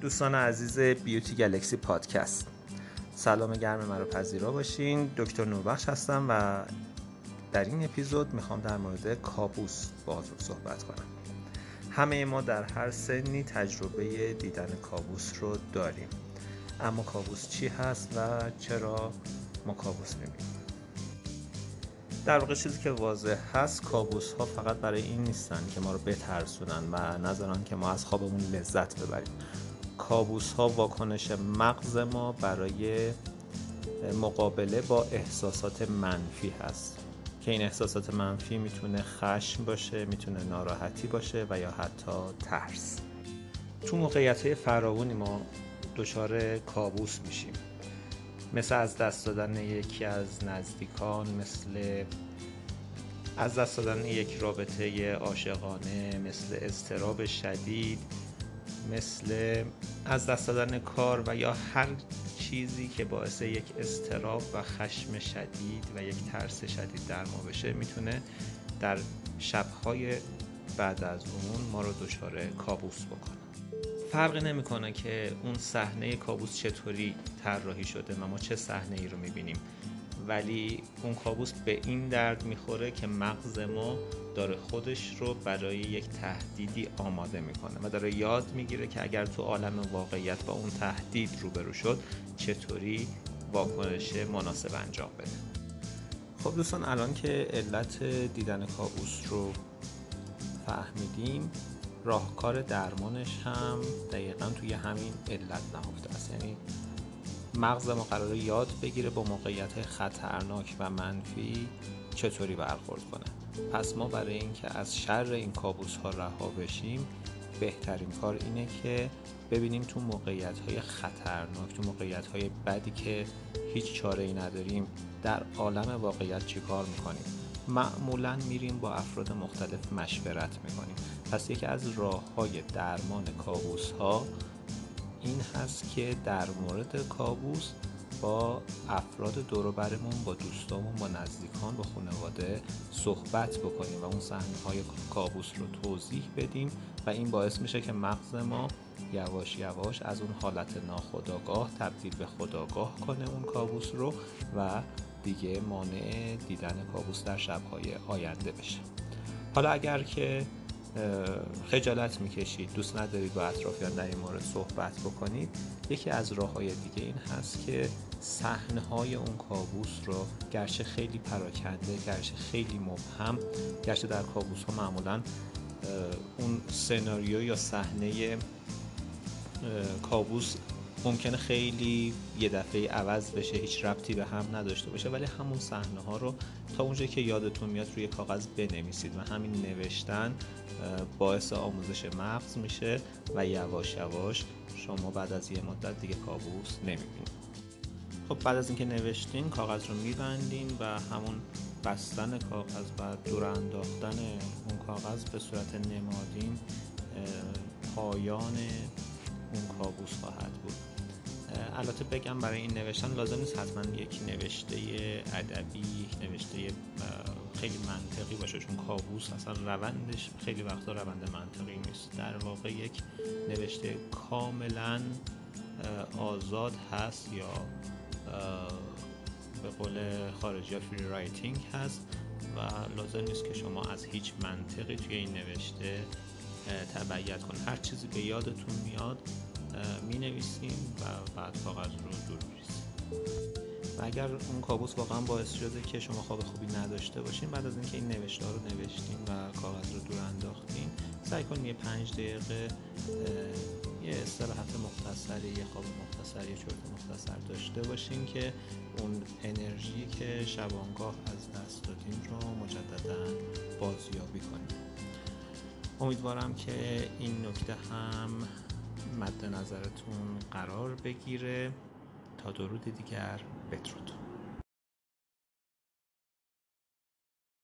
دوستان عزیز بیوتی گلکسی پادکست. سلام گرم مرا پذیرا باشین. دکتر نوربخش هستم و در این اپیزود می‌خوام در مورد کابوس باهاتون صحبت کنم. همه ما در هر سنی تجربه دیدن کابوس رو داریم. اما کابوس چی هست و چرا ما کابوس می‌بینیم در واقع چیزی که واضح هست کابوس ها فقط برای این نیستن که ما رو بترسونن و نذارن که ما از خوابمون لذت ببریم. کابوس ها واکنش مغز ما برای مقابله با احساسات منفی هست. که این احساسات منفی می‌تونه خشم باشه می‌تونه ناراحتی باشه و یا حتی ترس. تو موقعیت های فراونی ما دچار کابوس میشیم. مثل از دست دادن یکی از نزدیکان مثل از دست دادن یک رابطه عاشقانه مثل استراب شدید. مثل از دست دادن کار و یا هر چیزی که باعث یک استراب و خشم شدید و یک ترس شدید در ما بشه می‌تونه در شبهای بعد از اون ما رو دچار کابوس بکنه. فرقی نمی‌کنه که اون صحنه کابوس چطوری طراحی شده و ما چه صحنه ای رو می‌بینیم. ولی اون کابوس به این درد می‌خوره که مغز ما داره خودش رو برای یک تهدیدی آماده می‌کنه و داره یاد می‌گیره که اگر تو عالم واقعیت با اون تهدید روبرو شد چطوری واکنش مناسب انجام بده؟ خب دوستان الان که علت دیدن کابوس رو فهمیدیم راهکار درمانش هم دقیقا توی همین علت نهفته است. یعنی مغز ما قرار یاد بگیره با موقعیت خطرناک و منفی چطوری برخورد کنه. پس ما برای اینکه از شر این کابوس ها رها بشیم بهترین کار اینه که ببینیم تو موقعیت های خطرناک تو موقعیت های بدی که هیچ چاره ای نداریم در عالم واقعیت چیکار می‌کنیم؟ معمولا میریم با افراد مختلف مشورت می‌کنیم. پس یکی از راه های درمان کابوس ها این هست که در مورد کابوس با افراد دور برمون با دوستامون با نزدیکان با خانواده صحبت بکنیم و اون صحنه های کابوس رو توضیح بدیم و این باعث میشه که مغز ما یواش یواش از اون حالت ناخودآگاه تبدیل به خداگاه کنه اون کابوس رو و دیگه مانع دیدن کابوس در شبهای آینده بشه. حالا اگر که خجالت می‌کشید دوست ندارید با اطرافیان در این مورد صحبت بکنید. یکی از راه های دیگه این هست که صحنه های اون کابوس رو گرچه خیلی پراکنده گرچه خیلی مبهم گرچه در کابوس ها معمولا اون سناریو یا صحنه کابوس ممکنه خیلی یه دفعه عوض بشه هیچ ربطی به هم نداشته باشه ولی همون صحنه ها رو تا اونجا که یادتون میاد روی کاغذ بنویسید و همین نوشتن باعث آموزش مغز میشه و یواش یواش شما بعد از یه مدت دیگه کابوس نمی‌بینید. خب بعد از اینکه نوشتین کاغذ رو میبندین و همون بستن کاغذ و دور انداختن اون کاغذ به صورت نمادین پایان اون کابوس خواهد بود. البته بگم برای این نوشتن لازم نیست حتما یک نوشته ادبی نوشته خیلی منطقی باشه چون کابوس اصلا روندش خیلی وقتا روند منطقی نیست. در واقع یک نوشته کاملا آزاد هست یا به قول خارجی ها free writing هست و لازم نیست که شما از هیچ منطقی توی این نوشته تبعیت کنید. هر چیزی به یادتون میاد می نویسیم و بعد کاغذ رو دور میریزیم و اگر اون کابوس واقعا باعث شده که شما خواب خوبی نداشته باشین بعد از اینکه این نوشته رو نوشتین و کاغذ رو دور انداختین سعی کنید یه پنج دقیقه یه استراحت مختصری یه خواب مختصر یه چرت مختصر داشته باشین که اون انرژی که شبانگاه از دست دادین رو مجددا بازیابی کنید امیدوارم که این نکته هم مد نظرتون قرار بگیره تا درود دیگر بدرود.